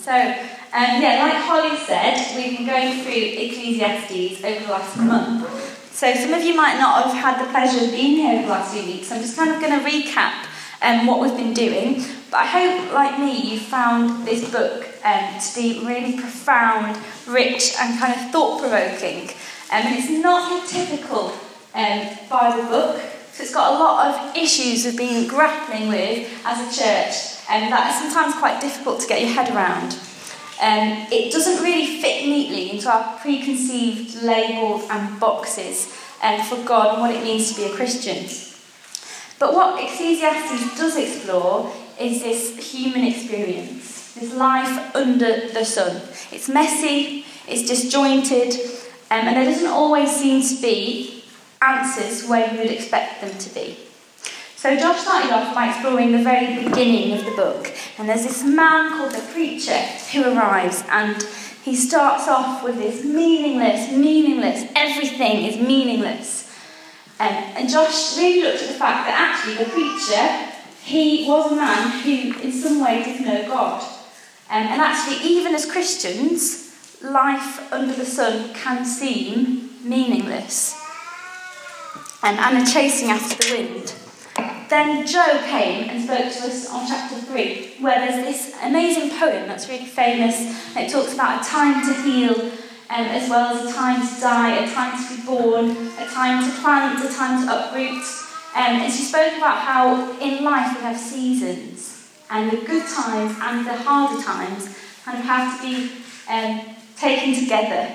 So, um, yeah, like Holly said, we've been going through Ecclesiastes over the last month. So, some of you might not have had the pleasure of being here over the last few weeks. I'm just kind of going to recap um, what we've been doing. But I hope, like me, you found this book um, to be really profound, rich, and kind of thought provoking. Um, and it's not your typical um, Bible book, so it's got a lot of issues we've been grappling with as a church, and that is sometimes quite difficult to get your head around. Um, it doesn't really fit neatly into our preconceived labels and boxes um, for God and what it means to be a Christian. But what Ecclesiastes does explore is this human experience, this life under the sun. It's messy, it's disjointed, um, and there doesn't always seem to be answers where you would expect them to be. So Josh started off by exploring the very beginning of the book, and there's this man called the preacher who arrives, and he starts off with this meaningless, meaningless, everything is meaningless. Um, and Josh really looked at the fact that actually the preacher, he was a man who in some way didn't know God. Um, and actually, even as Christians, life under the sun can seem meaningless and Anna chasing after the wind. Then Joe came and spoke to us on chapter 3, where there's this amazing poem that's really famous. It talks about a time to heal, um, as well as a time to die, a time to be born, a time to plant, a time to uproot. Um, and she spoke about how in life we have seasons, and the good times and the harder times kind of have to be um, taken together.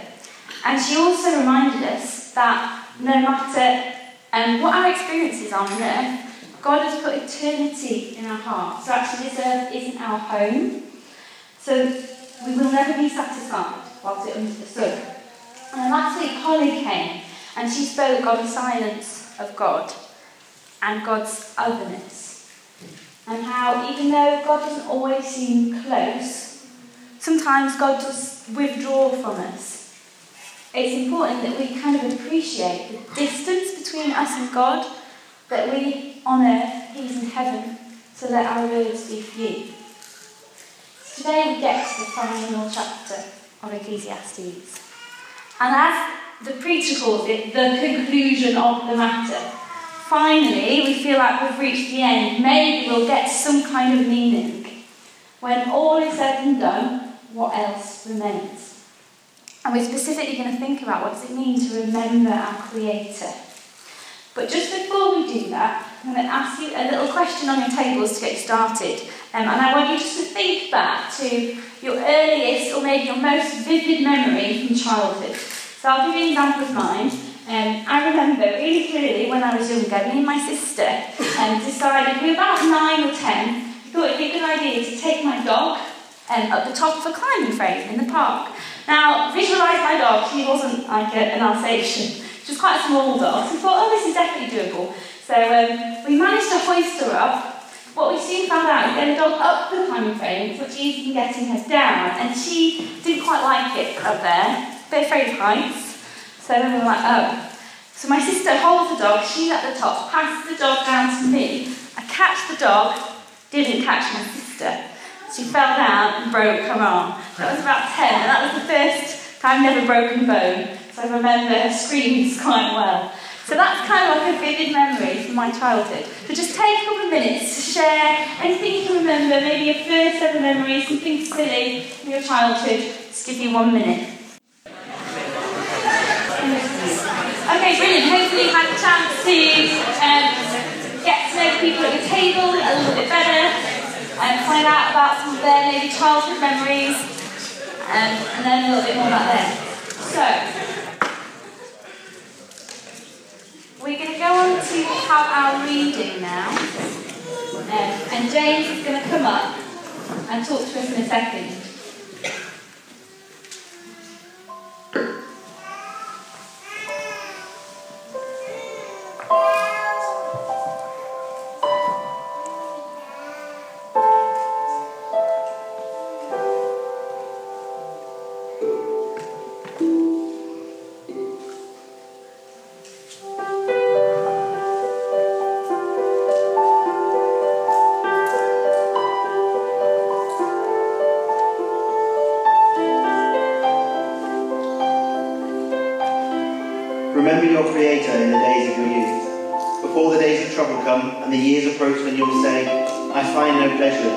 And she also reminded us that no matter um, what our experiences are on earth, God has put eternity in our hearts. So actually, this earth isn't our home. So we will never be satisfied whilst we're under the sun. And last week, Holly came and she spoke on the silence of God and God's otherness. And how, even though God doesn't always seem close, sometimes God does withdraw from us. It's important that we kind of appreciate the distance between us and God that we on earth, He's in heaven, so let our words be few. Today we get to the final chapter of Ecclesiastes. And as the preacher calls it, the conclusion of the matter. Finally, we feel like we've reached the end. Maybe we'll get some kind of meaning. When all is said and done, what else remains? And we're specifically going to think about what does it mean to remember our Creator. But just before we do that, I'm going to ask you a little question on your tables to get started. Um, and I want you just to think back to your earliest or maybe your most vivid memory from childhood. So I'll give you an example of mine. Um, I remember really clearly when I was younger, me and my sister um, decided, we were about nine or ten, we thought it'd be a good idea to take my dog um, up the top of a climbing frame in the park. Now, visualise my dog, she wasn't like a, an Alsatian. She was quite a small dog, so we thought, oh, this is definitely doable. So um, we managed to hoist her up. What we soon found out is getting the dog up the climbing frame it's much easier than getting her down, and she didn't quite like it up there. Bit afraid of heights. So then we were like, oh. So my sister holds the dog, she's at the top, passes the dog down to me. I catch the dog, didn't catch my sister. She fell down and broke her arm. That was about 10, and that was the first time I've never broken a bone. So I remember her screams quite well. So that's kind of like a vivid memory from my childhood. So just take a couple of minutes to share anything you can remember, maybe your first ever memory, something silly from your childhood. Just give you one minute. Okay, brilliant. Hopefully you had a chance to um, get to know people at your table a little bit better and find out about some of their maybe childhood memories um, and learn a little bit more about them. So, We're going to go on to have our reading now. Um, and James is going to come up and talk to us in a second. Your Creator in the days of your youth. Before the days of trouble come and the years approach when you will say, I find no pleasure.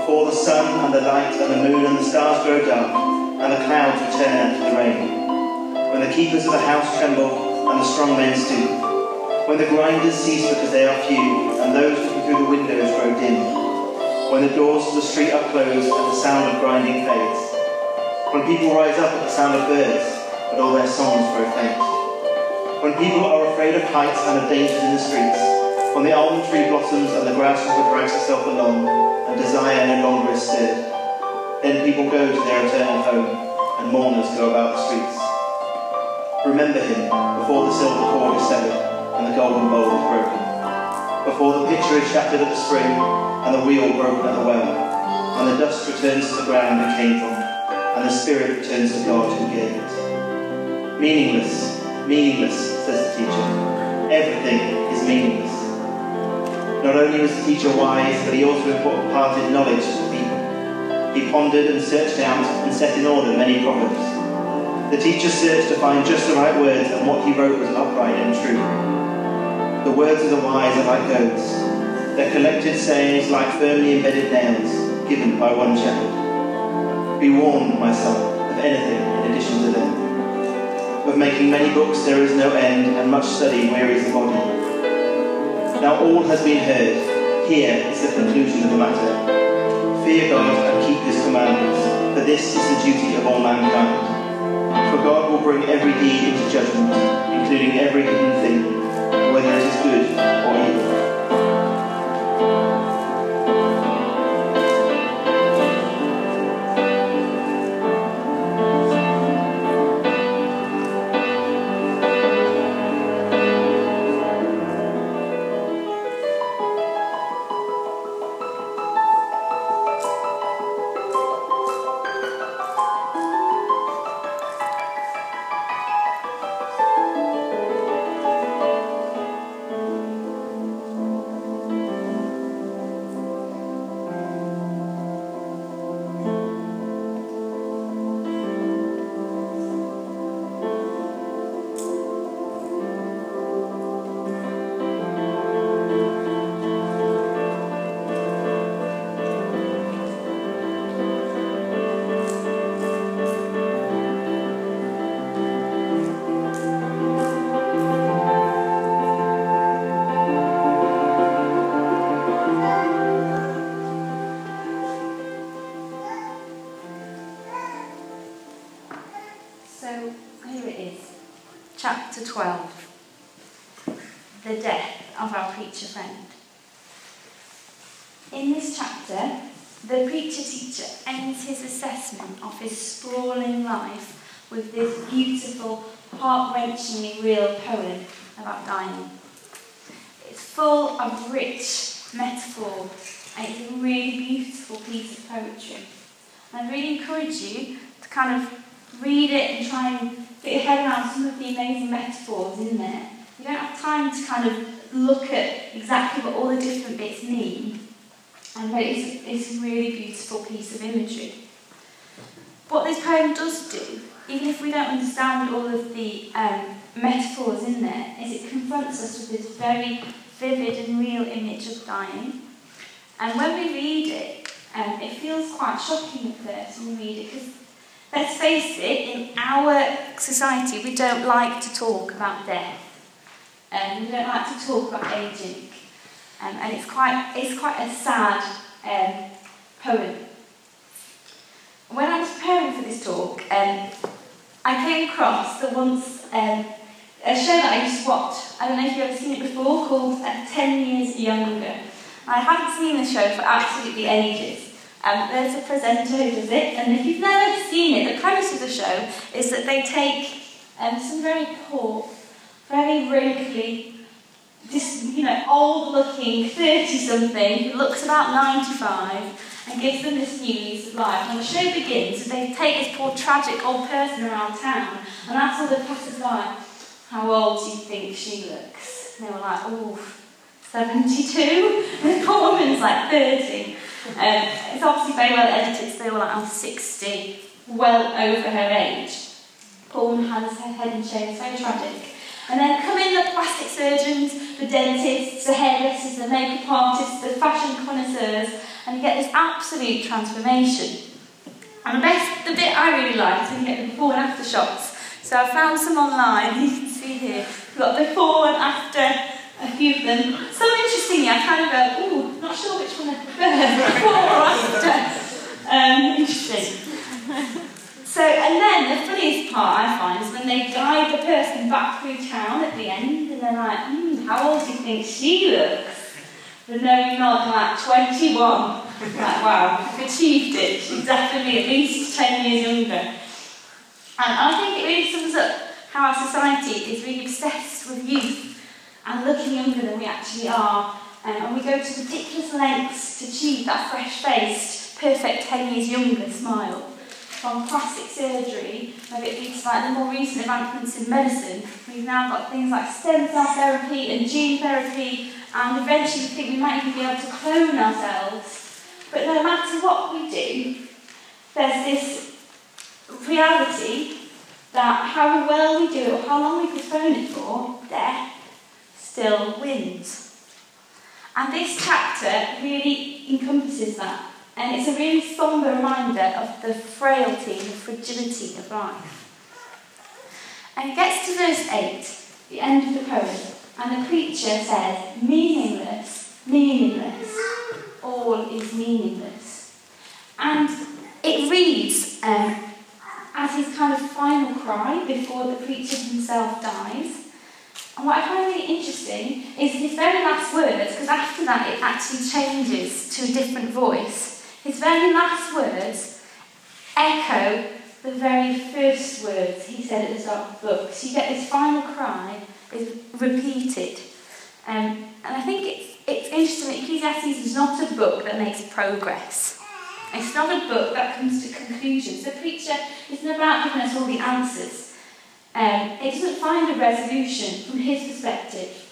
Before the sun and the light and the moon and the stars grow dark and the clouds return after the rain. When the keepers of the house tremble and the strong men stoop. When the grinders cease because they are few and those looking through the windows grow dim. When the doors to the street are closed and the sound of grinding fades. When people rise up at the sound of birds, but all their songs grow faint. When people are afraid of heights and of dangers in the streets, when the almond tree blossoms and the grasshopper drags itself along, and desire no longer is stirred, then people go to their eternal home, and mourners go about the streets. Remember him before the silver cord is severed and the golden bowl is broken, before the pitcher is shattered at the spring and the wheel broken at the well, and the dust returns to the ground it came from, and the spirit returns to God who gave it. Meaningless, meaningless. Everything is meaningless. Not only was the teacher wise, but he also imparted knowledge to people. He pondered and searched out and set in order many proverbs. The teacher searched to find just the right words, and what he wrote was upright and true. The words of the wise are like goads, their collected sayings like firmly embedded nails given by one shepherd. Be warned, my son, of anything Of making many books there is no end, and much study wearies the body. Now all has been heard. Here is the conclusion of the matter. Fear God and keep his commandments, for this is the duty of all mankind. For God will bring every deed into judgment, including every hidden thing, whether it is good or evil. Chapter 12 The Death of Our Preacher Friend. In this chapter, the preacher teacher ends his assessment of his sprawling life with this beautiful, heart wrenchingly real poem about dying. It's full of rich metaphor and it's a really beautiful piece of poetry. I really encourage you to kind of read it and try and get your head around some of the amazing metaphors in there. You don't have time to kind of look at exactly what all the different bits mean, and but it's, it's a really beautiful piece of imagery. What this poem does do, even if we don't understand all of the um, metaphors in there, is it confronts us with this very vivid and real image of dying. And when we read it, um, it feels quite shocking at first when we read it because Let's face it, in our society, we don't like to talk about death. Um, we don't like to talk about aging. Um, and it's quite, it's quite a sad um, poem. When I was preparing for this talk, um, I came across the once um, a show that I used to watch. I don't know if you've ever seen it before, called uh, 10 Years Younger. I haven't seen the show for absolutely ages. Um, there's a presenter who does it, and if you've never seen it, the premise of the show is that they take um, some very poor, very wrinkly, you know, old-looking 30-something who looks about 95 and gives them this news of life. And the show begins, and they take this poor tragic old person around town and ask all the passers-by, how old do you think she looks? And they were like, oh, 72? This poor woman's like 30. Um, it's obviously very well edited, so they were like, at 60, well over her age. Pawn has her head and shoulders, so tragic. And then come in the plastic surgeons, the dentists, the hairdressers, the makeup artists, the fashion connoisseurs, and you get this absolute transformation. And the best, the bit I really like is when you get the before and after shots. So I found some online, you can see here. We've got before and after a few of them. Some interesting, I kind of go, ooh, not sure which one I prefer, before or after. Um, interesting. So, and then the funniest part I find is when they guide the person back through town at the end, and they're like, hmm, how old do you think she looks? But no, not like 21. like, wow, I've achieved it. She's definitely at least 10 years younger. And I think it really sums up how our society is really obsessed with youth and looking younger than we actually are. Um, and we go to ridiculous lengths to achieve that fresh-faced, perfect 10 years younger smile from plastic surgery, maybe it leads to like the more recent advancements in medicine. We've now got things like stem cell therapy and gene therapy, and eventually we think we might even be able to clone ourselves. But no matter what we do, there's this reality that how well we do it or how long we postpone it for, death still wins. And this chapter really encompasses that. And it's a really somber reminder of the frailty and the fragility of life. And it gets to verse 8, the end of the poem, and the preacher says, meaningless, meaningless, all is meaningless. And it reads um, as his kind of final cry before the preacher himself dies. And what I find really interesting is his very last words, because after that it actually changes to a different voice. His very last words echo the very first words he said at the start of the book. So you get this final cry is repeated. Um, and I think it's, it's interesting that Ecclesiastes is not a book that makes progress. It's not a book that comes to conclusions. The preacher isn't about giving us all the answers. Um, it doesn't find a resolution from his perspective.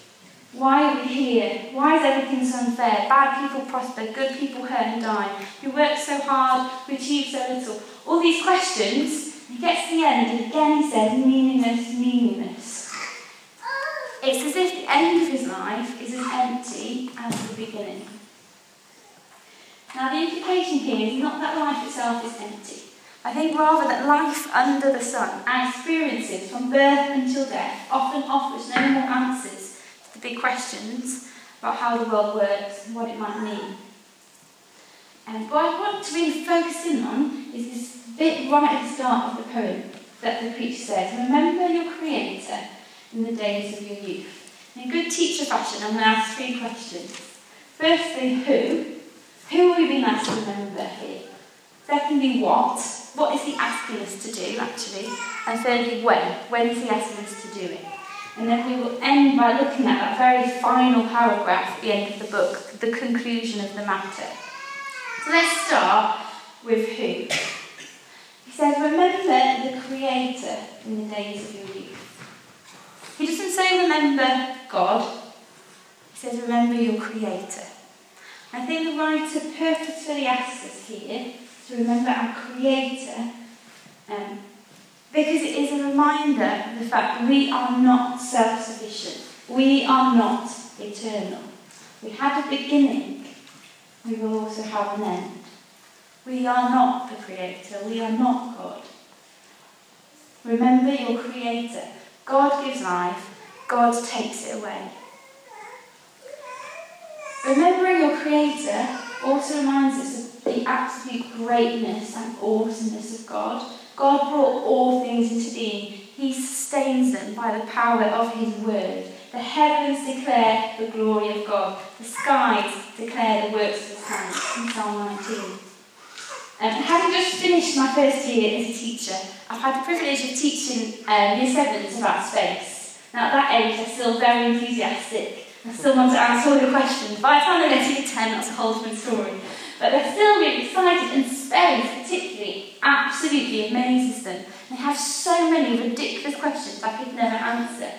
Why are we here? Why is everything so unfair? Bad people prosper, good people hurt and die. We work so hard, we achieve so little. All these questions, he gets to the end and again he says, meaningless, meaningless. It's as if the end of his life is as empty as the beginning. Now the implication here is not that life itself is empty. I think rather that life under the sun, our experiences from birth until death, often offers no more answers to the big questions about how the world works and what it might mean. And what I want to really focus in on is this bit right at the start of the poem that the preacher says, Remember your Creator in the days of your youth. In good teacher fashion, I'm going to ask three questions. Firstly, who? Who are we being asked to remember here? Secondly, what? What is he asking us to do, actually? And thirdly, when? When is he asking us to do it? And then we will end by looking at that very final paragraph at the end of the book, the conclusion of the matter. So let's start with who. He says, Remember the Creator in the days of your youth. He doesn't say remember God, he says remember your Creator. I think the writer purposefully asks us here to remember our Creator um, because it is a reminder of the fact we are not self sufficient. We are not eternal. We had a beginning, we will also have an end. We are not the Creator, we are not God. Remember your Creator. God gives life, God takes it away. Remembering your Creator also reminds us of the absolute greatness and awesomeness of God God brought all things into being. He sustains them by the power of his word. The heavens declare the glory of God. The skies declare the works of his hands. In Psalm 19. Um, having just finished my first year as a teacher, I've had the privilege of teaching um, year sevens about space. Now at that age, I'm still very enthusiastic. I still want to answer all your questions. By the time they get to year 10, that's a whole different story. But they're still really excited, and space particularly absolutely amazes them. They have so many ridiculous questions I could never answer.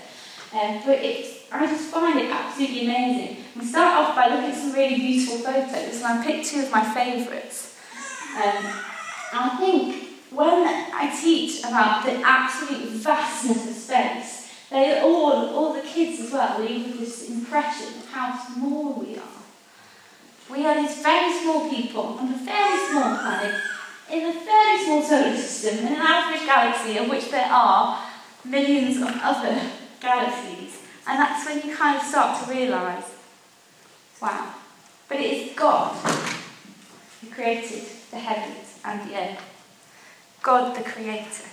Um, but it's, I just find it absolutely amazing. We start off by looking at some really beautiful photos, and I picked two of my favourites. Um, I think when I teach about the absolute vastness of space, They all, all the kids as well, leave with this impression of how small we are. We are these very small people on a very small planet in a very small solar system in an average galaxy of which there are millions of other galaxies. And that's when you kind of start to realise, wow. But it is God who created the heavens and the earth. God the Creator.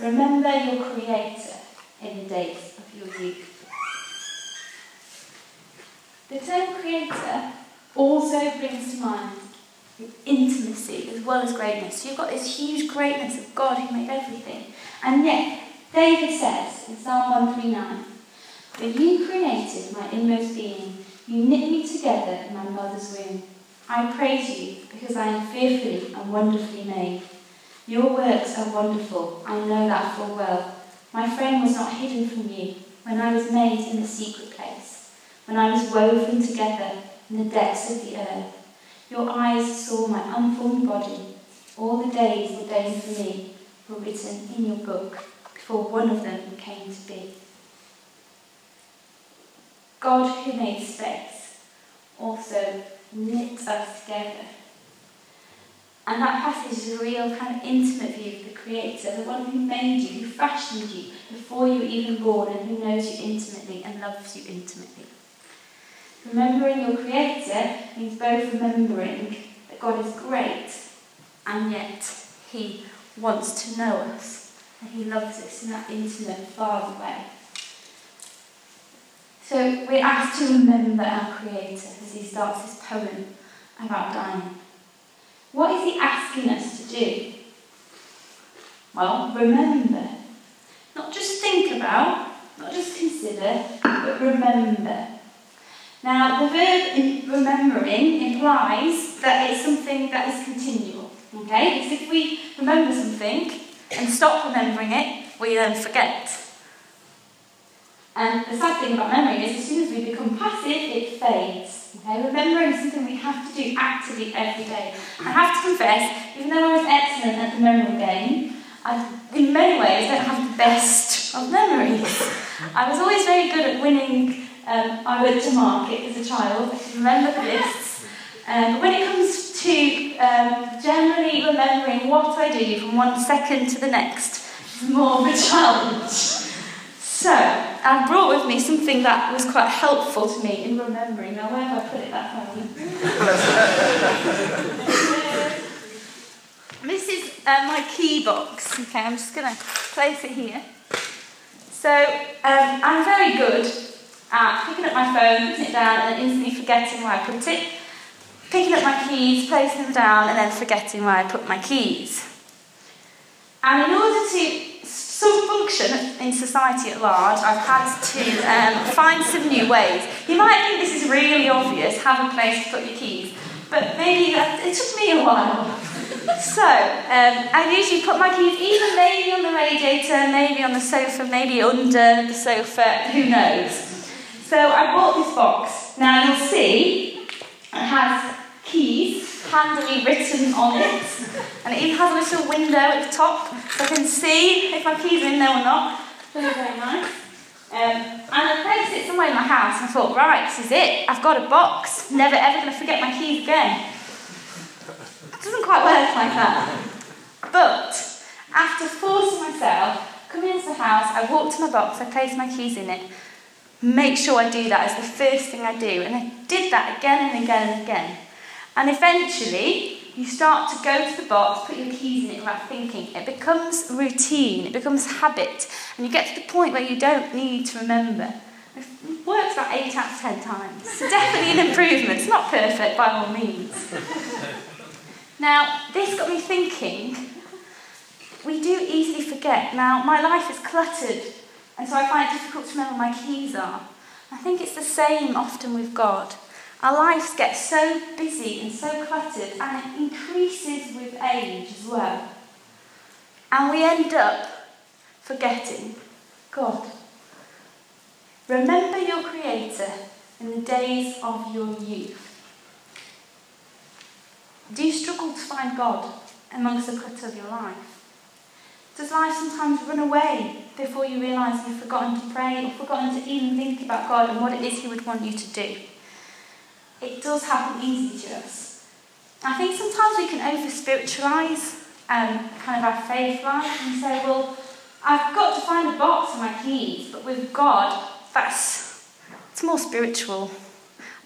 Remember your Creator in the days of your youth. The term Creator also brings to mind intimacy as well as greatness. So you've got this huge greatness of God who made everything. And yet, David says in Psalm 139, For you created my inmost being, you knit me together in my mother's womb. I praise you because I am fearfully and wonderfully made. Your works are wonderful, I know that full well. My frame was not hidden from you when I was made in the secret when I was woven together in the depths of the earth. Your eyes saw my unformed body. All the days ordained for me were written in your book before one of them came to be. God who made space also knit us together. And that passage is a real kind of intimate view of the Creator, the one who made you, who fashioned you before you were even born, and who knows you intimately and loves you intimately. Remembering your Creator means both remembering that God is great and yet He wants to know us and He loves us in that intimate, far way. So we're asked to remember our Creator as He starts his poem about dying. What is He asking us to do? Well, remember. Not just think about, not just consider, but remember. Now, the verb remembering implies that it's something that is continual. Okay? Because if we remember something and stop remembering it, we then forget. And the sad thing about memory is as soon as we become passive, it fades. Okay? Remembering is something we have to do actively every day. I have to confess, even though I was excellent at the memory game, I, in many ways, don't have the best of memories. I was always very good at winning um, I went to market as a child, I can remember the lists. Um, but when it comes to um, generally remembering what I do from one second to the next, it's more of a challenge. So, I brought with me something that was quite helpful to me in remembering. Now, where have I put it that time? this is uh, my key box. Okay, I'm just going to place it here. So, um, I'm very good at picking up my phone, putting it down, and instantly forgetting where I put it, picking up my keys, placing them down, and then forgetting where I put my keys. And in order to some function in society at large, I've had to um, find some new ways. You might think this is really obvious, have a place to put your keys, but maybe it took me a while. So, um, I usually put my keys either maybe on the radiator, maybe on the sofa, maybe under the sofa, who knows. So I bought this box. Now you'll see it has keys handily written on it, and it even has a little window at the top so I can see if my keys are in there or not. Very, very nice. Um, and I placed it somewhere in my house and I thought, right, this is it. I've got a box. Never ever going to forget my keys again. It doesn't quite work like that. But after forcing myself, coming into the house, I walked to my box, I placed my keys in it, make sure I do that as the first thing I do. And I did that again and again and again. And eventually, you start to go to the box, put your keys in it without thinking. It becomes routine, it becomes habit, and you get to the point where you don't need to remember. It works about 8 out of 10 times. It's definitely an improvement. It's not perfect by all means. Now, this got me thinking we do easily forget. Now, my life is cluttered and so I find it difficult to remember my keys are. I think it's the same often with God. Our lives get so busy and so cluttered, and it increases with age as well. And we end up forgetting God. Remember your Creator in the days of your youth. Do you struggle to find God amongst the clutter of your life? Does life sometimes run away before you realise you've forgotten to pray or forgotten to even think about God and what it is He would want you to do? It does happen easy to us. I think sometimes we can over spiritualise um, kind of our faith life and say, well, I've got to find a box for my keys, but with God, that's it's more spiritual.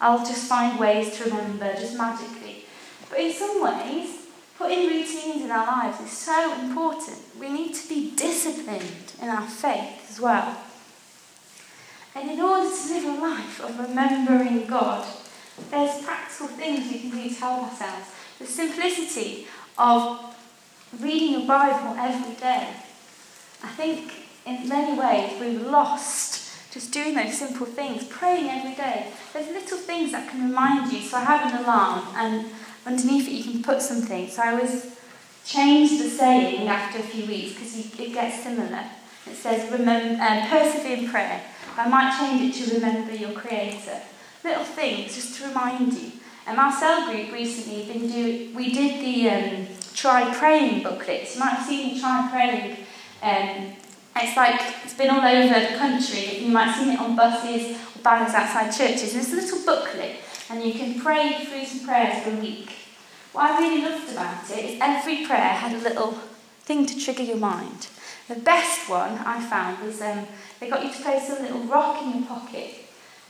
I'll just find ways to remember, just magically. But in some ways, putting routines in our lives is so important. We need to be disciplined in our faith as well. And in order to live a life of remembering God, there's practical things we can do to help ourselves. The simplicity of reading the Bible every day. I think in many ways we've lost just doing those simple things, praying every day. There's little things that can remind you. So I have an alarm, and underneath it you can put something. So I always change the saying after a few weeks because it gets similar. It says, remember, um, persevere in prayer. I might change it to remember your Creator. Little things just to remind you. And our cell group recently been doing, we did the um, Try Praying booklets. You might have seen me Try Praying um, it's like it's been all over the country. You might see it on buses or banners outside churches. And it's a little booklet, and you can pray through some prayers for a week. What I really loved about it is every prayer had a little thing to trigger your mind. The best one I found was um, they got you to place a little rock in your pocket.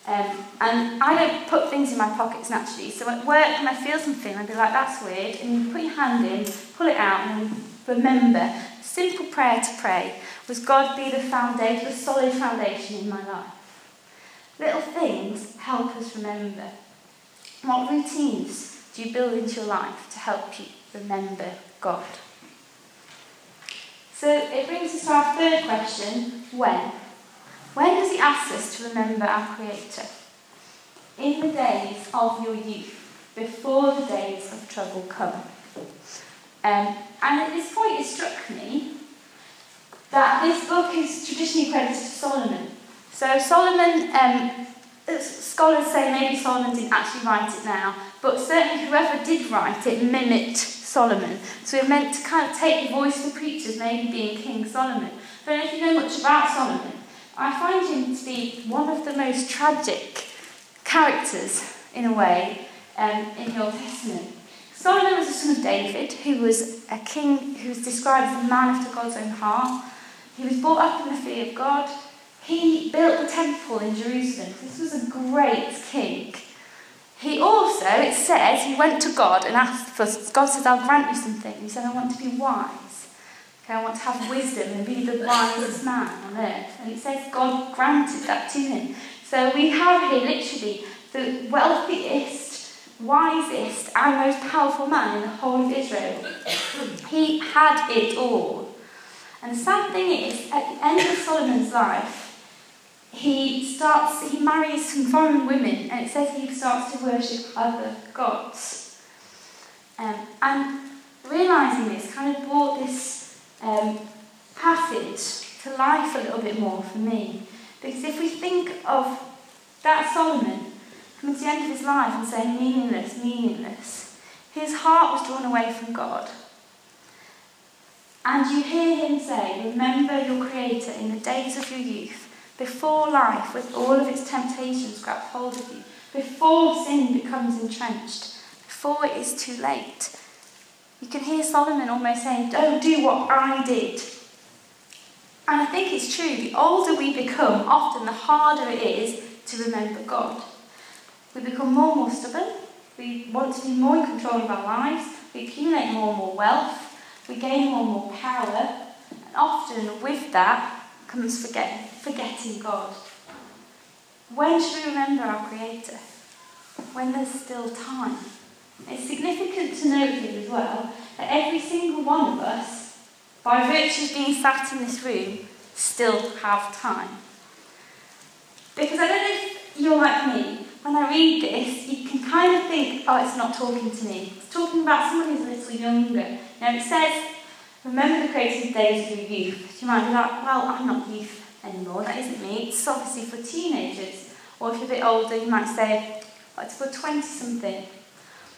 Um, and I don't put things in my pockets naturally, so at work when I feel something, I'd be like, that's weird. And you put your hand in, pull it out, and remember, simple prayer to pray was God be the foundation, the solid foundation in my life. Little things help us remember. What routines do you build into your life to help you remember God? So it brings us to our third question when? When does he ask us to remember our Creator? In the days of your youth, before the days of trouble come. Um, and at this point, it struck me that this book is traditionally credited to Solomon. So Solomon, um, scholars say maybe Solomon didn't actually write it now, but certainly whoever did write it mimicked Solomon. So it meant to kind of take the voice of the preachers, maybe being King Solomon. I don't know if you know much about Solomon. I find him to be one of the most tragic characters, in a way, um, in the Old Testament. Solomon was the son of David, who was a king who was described as a man after God's own heart. He was brought up in the fear of God. He built the temple in Jerusalem. This was a great king. He also, it says, he went to God and asked for, God says, I'll grant you something. He said, I want to be wise. Okay, I want to have wisdom and be the wisest man on earth. And it says God granted that to him. So we have here literally the wealthiest, wisest, and most powerful man in the whole of Israel. he had it all. And the sad thing is, at the end of Solomon's life, he starts, he marries some foreign women, and it says he starts to worship other gods. Um, and realizing this kind of brought this um, passage to life a little bit more for me. Because if we think of that Solomon coming to the end of his life and saying meaningless, meaningless, his heart was drawn away from God. And you hear him say, Remember your Creator in the days of your youth, before life, with all of its temptations, grab hold of you, before sin becomes entrenched, before it is too late. You can hear Solomon almost saying, Don't do what I did. And I think it's true. The older we become, often the harder it is to remember God. We become more and more stubborn. We want to be more in control of our lives. We accumulate more and more wealth. We gain more and more power, and often with that comes forget, forgetting God. When should we remember our Creator? When there's still time. It's significant to note here as well that every single one of us, by virtue of being sat in this room, still have time. Because I don't know if you're like me, when I read this, you can kind of think, oh, it's not talking to me. It's talking about someone who's a little younger. Now it says, remember the creative days of your youth. You might be like, well, I'm not youth anymore, that isn't me. It's obviously for teenagers. Or if you're a bit older, you might say, oh, it's for 20 something.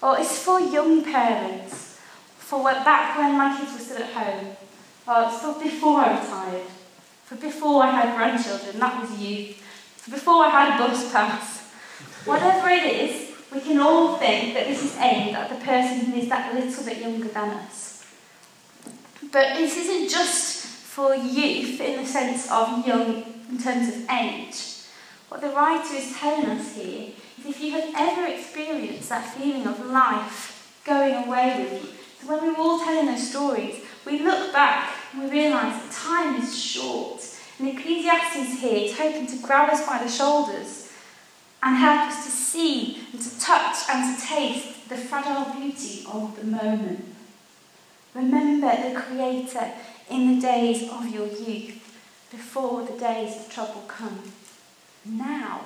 Or it's for young parents. For back when my kids were still at home. Oh, it's for before I retired. For before I had grandchildren, that was youth. For before I had a bus pass. Whatever it is, we can all think that this is aimed at the person who is that little bit younger than us. But this isn't just for youth in the sense of young in terms of age. What the writer is telling us here is if you have ever experienced that feeling of life going away with you, so when we are all telling those stories, we look back and we realise that time is short. And Ecclesiastes here is hoping to grab us by the shoulders and help us to see and to touch and to taste the fragile beauty of the moment. Remember the Creator in the days of your youth, before the days of trouble come. Now.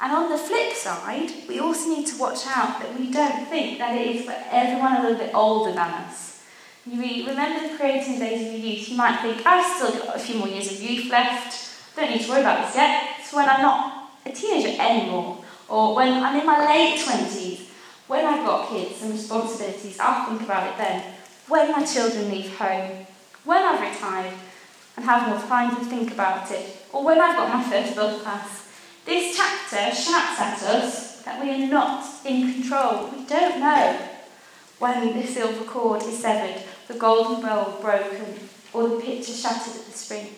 And on the flip side, we also need to watch out that we don't think that it is for everyone a little bit older than us. You remember the creating days of your youth, you might think, I've still got a few more years of youth left, don't need to worry about this yet. It's when I'm not a teenager anymore, or when I'm in my late 20s, when I've got kids and responsibilities, I'll think about it then. When my children leave home, when I've retired and have more time to think about it, or when I've got my first bus pass. This chapter shouts at us that we are not in control. We don't know when the silver cord is severed, the golden bowl broken, or the pitcher shattered at the spring.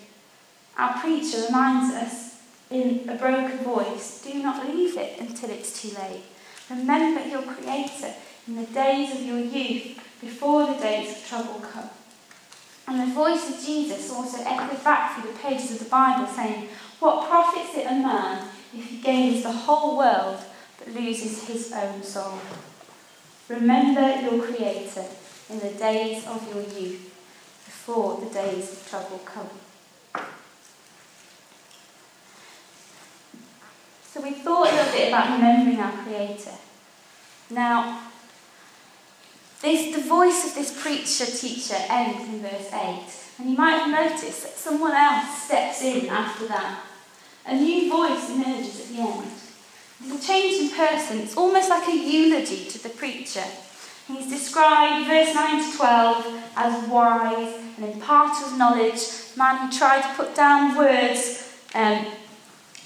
Our preacher reminds us in a broken voice do not leave it until it's too late. Remember your Creator in the days of your youth, before the days of trouble come. And the voice of Jesus also echoed back through the pages of the Bible, saying, What profits it a man if he gains the whole world but loses his own soul? Remember your Creator in the days of your youth, before the days of trouble come. So we thought a little bit about remembering our Creator. Now, this, the voice of this preacher teacher ends in verse 8, and you might have noticed that someone else steps in after that. A new voice emerges at the end. There's a change in person. It's almost like a eulogy to the preacher. He's described, verse 9 to 12, as wise, and imparter of knowledge, man who tried to put down words. Um,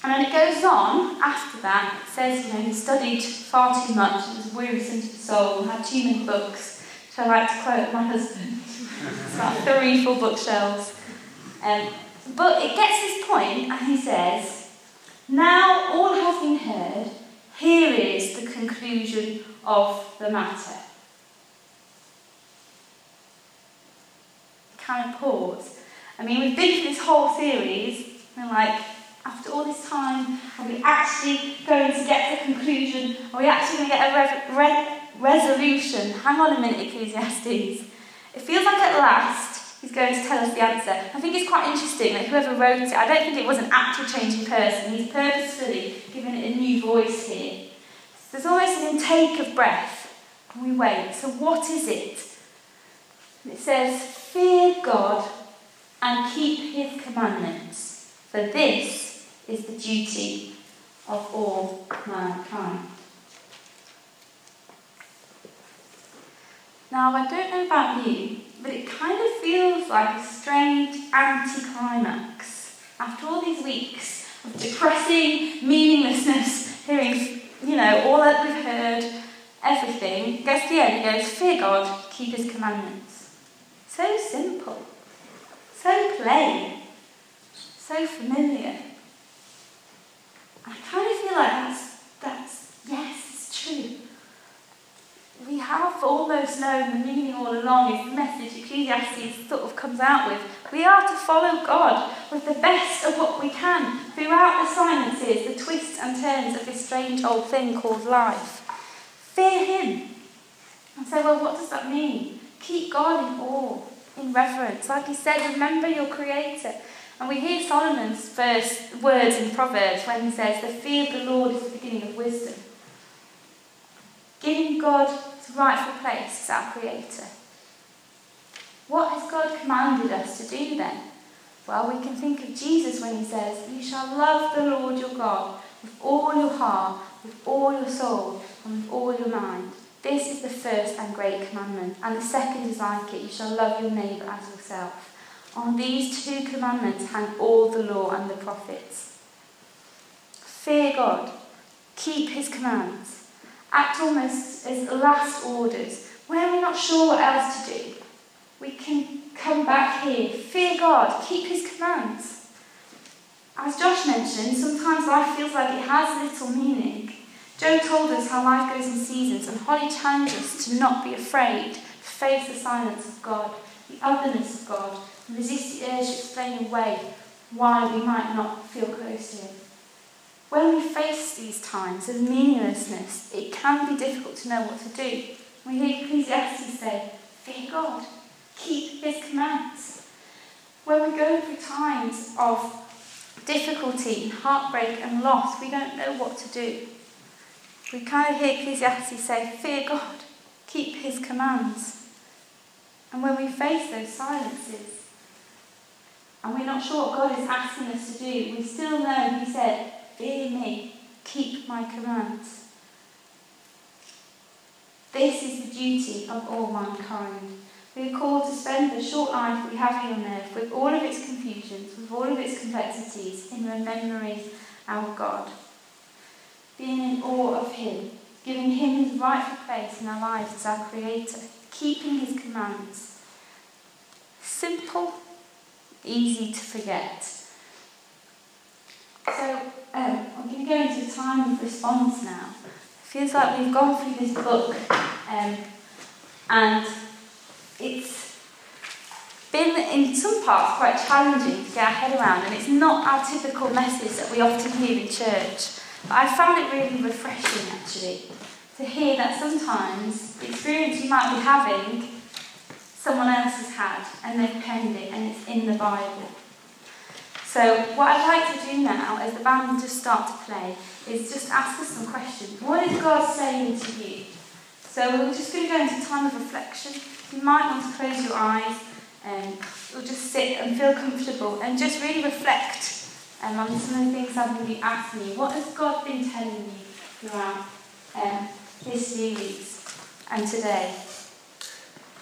and then it goes on after that. It says, you know, he studied far too much, it was wearisome to the soul, had too many books. So I like to quote my husband. it's about three, four bookshelves. Um, but it gets this point, and he says, Now all has been heard, here is the conclusion of the matter. Kind of pause. I mean, we've been through this whole series, and like, after all this time, are we actually going to get to the conclusion? Are we actually going to get a re- re- resolution? Hang on a minute, Ecclesiastes. It feels like at last He's going to tell us the answer. I think it's quite interesting that whoever wrote it, I don't think it was an actual change in person. He's purposefully given it a new voice here. So there's almost an intake of breath, and we wait. So, what is it? And it says, Fear God and keep his commandments, for this is the duty of all mankind. Now, I don't know about you, but it kind of feels like a strange anticlimax. After all these weeks of depressing meaninglessness, hearing, you know, all that we've heard, everything, gets to the end, goes, Fear God, keep his commandments. So simple, so plain, so familiar. I kind of feel like that's, that's yes, it's true we have almost known the meaning all along is the message Ecclesiastes sort of comes out with. We are to follow God with the best of what we can throughout the silences, the twists and turns of this strange old thing called life. Fear Him. And say, well, what does that mean? Keep God in awe, in reverence. Like he said, remember your Creator. And we hear Solomon's first words in Proverbs when he says, The fear of the Lord is the beginning of wisdom. Giving God his rightful place as our Creator. What has God commanded us to do then? Well, we can think of Jesus when he says, You shall love the Lord your God with all your heart, with all your soul, and with all your mind. This is the first and great commandment, and the second is like it you shall love your neighbour as yourself. On these two commandments hang all the law and the prophets. Fear God, keep his commands, act almost as last orders. When we're not sure what else to do, we can come back here. Fear God, keep his commands. As Josh mentioned, sometimes life feels like it has little meaning. Joe told us how life goes in seasons, and Holly challenged us to not be afraid, to face the silence of God, the otherness of God, and resist the urge to explain away why we might not feel close to Him. When we face these times of meaninglessness, it can be difficult to know what to do. We hear Ecclesiastes say, Fear God, keep His commands. When we go through times of difficulty, heartbreak, and loss, we don't know what to do. We kind of hear Ecclesiastes say, Fear God, keep his commands. And when we face those silences, and we're not sure what God is asking us to do, we still know He said, Fear me, keep my commands. This is the duty of all mankind. We are called to spend the short life we have here on earth with all of its confusions, with all of its complexities, in remembering our God being in awe of Him, giving Him His rightful place in our lives as our Creator, keeping His commands. Simple, easy to forget. So um, I'm going to go into time of response now. It feels like we've gone through this book um, and it's been in some parts quite challenging to get our head around and it's not our typical message that we often hear in church. But I found it really refreshing actually to hear that sometimes the experience you might be having, someone else has had and they've penned it and it's in the Bible. So, what I'd like to do now, as the band just start to play, is just ask us some questions. What is God saying to you? So, we're just going to go into a time of reflection. You might want to close your eyes and we'll just sit and feel comfortable and just really reflect um, on some of the things I'm going to be asking you. What has God been telling you throughout um, this series and today?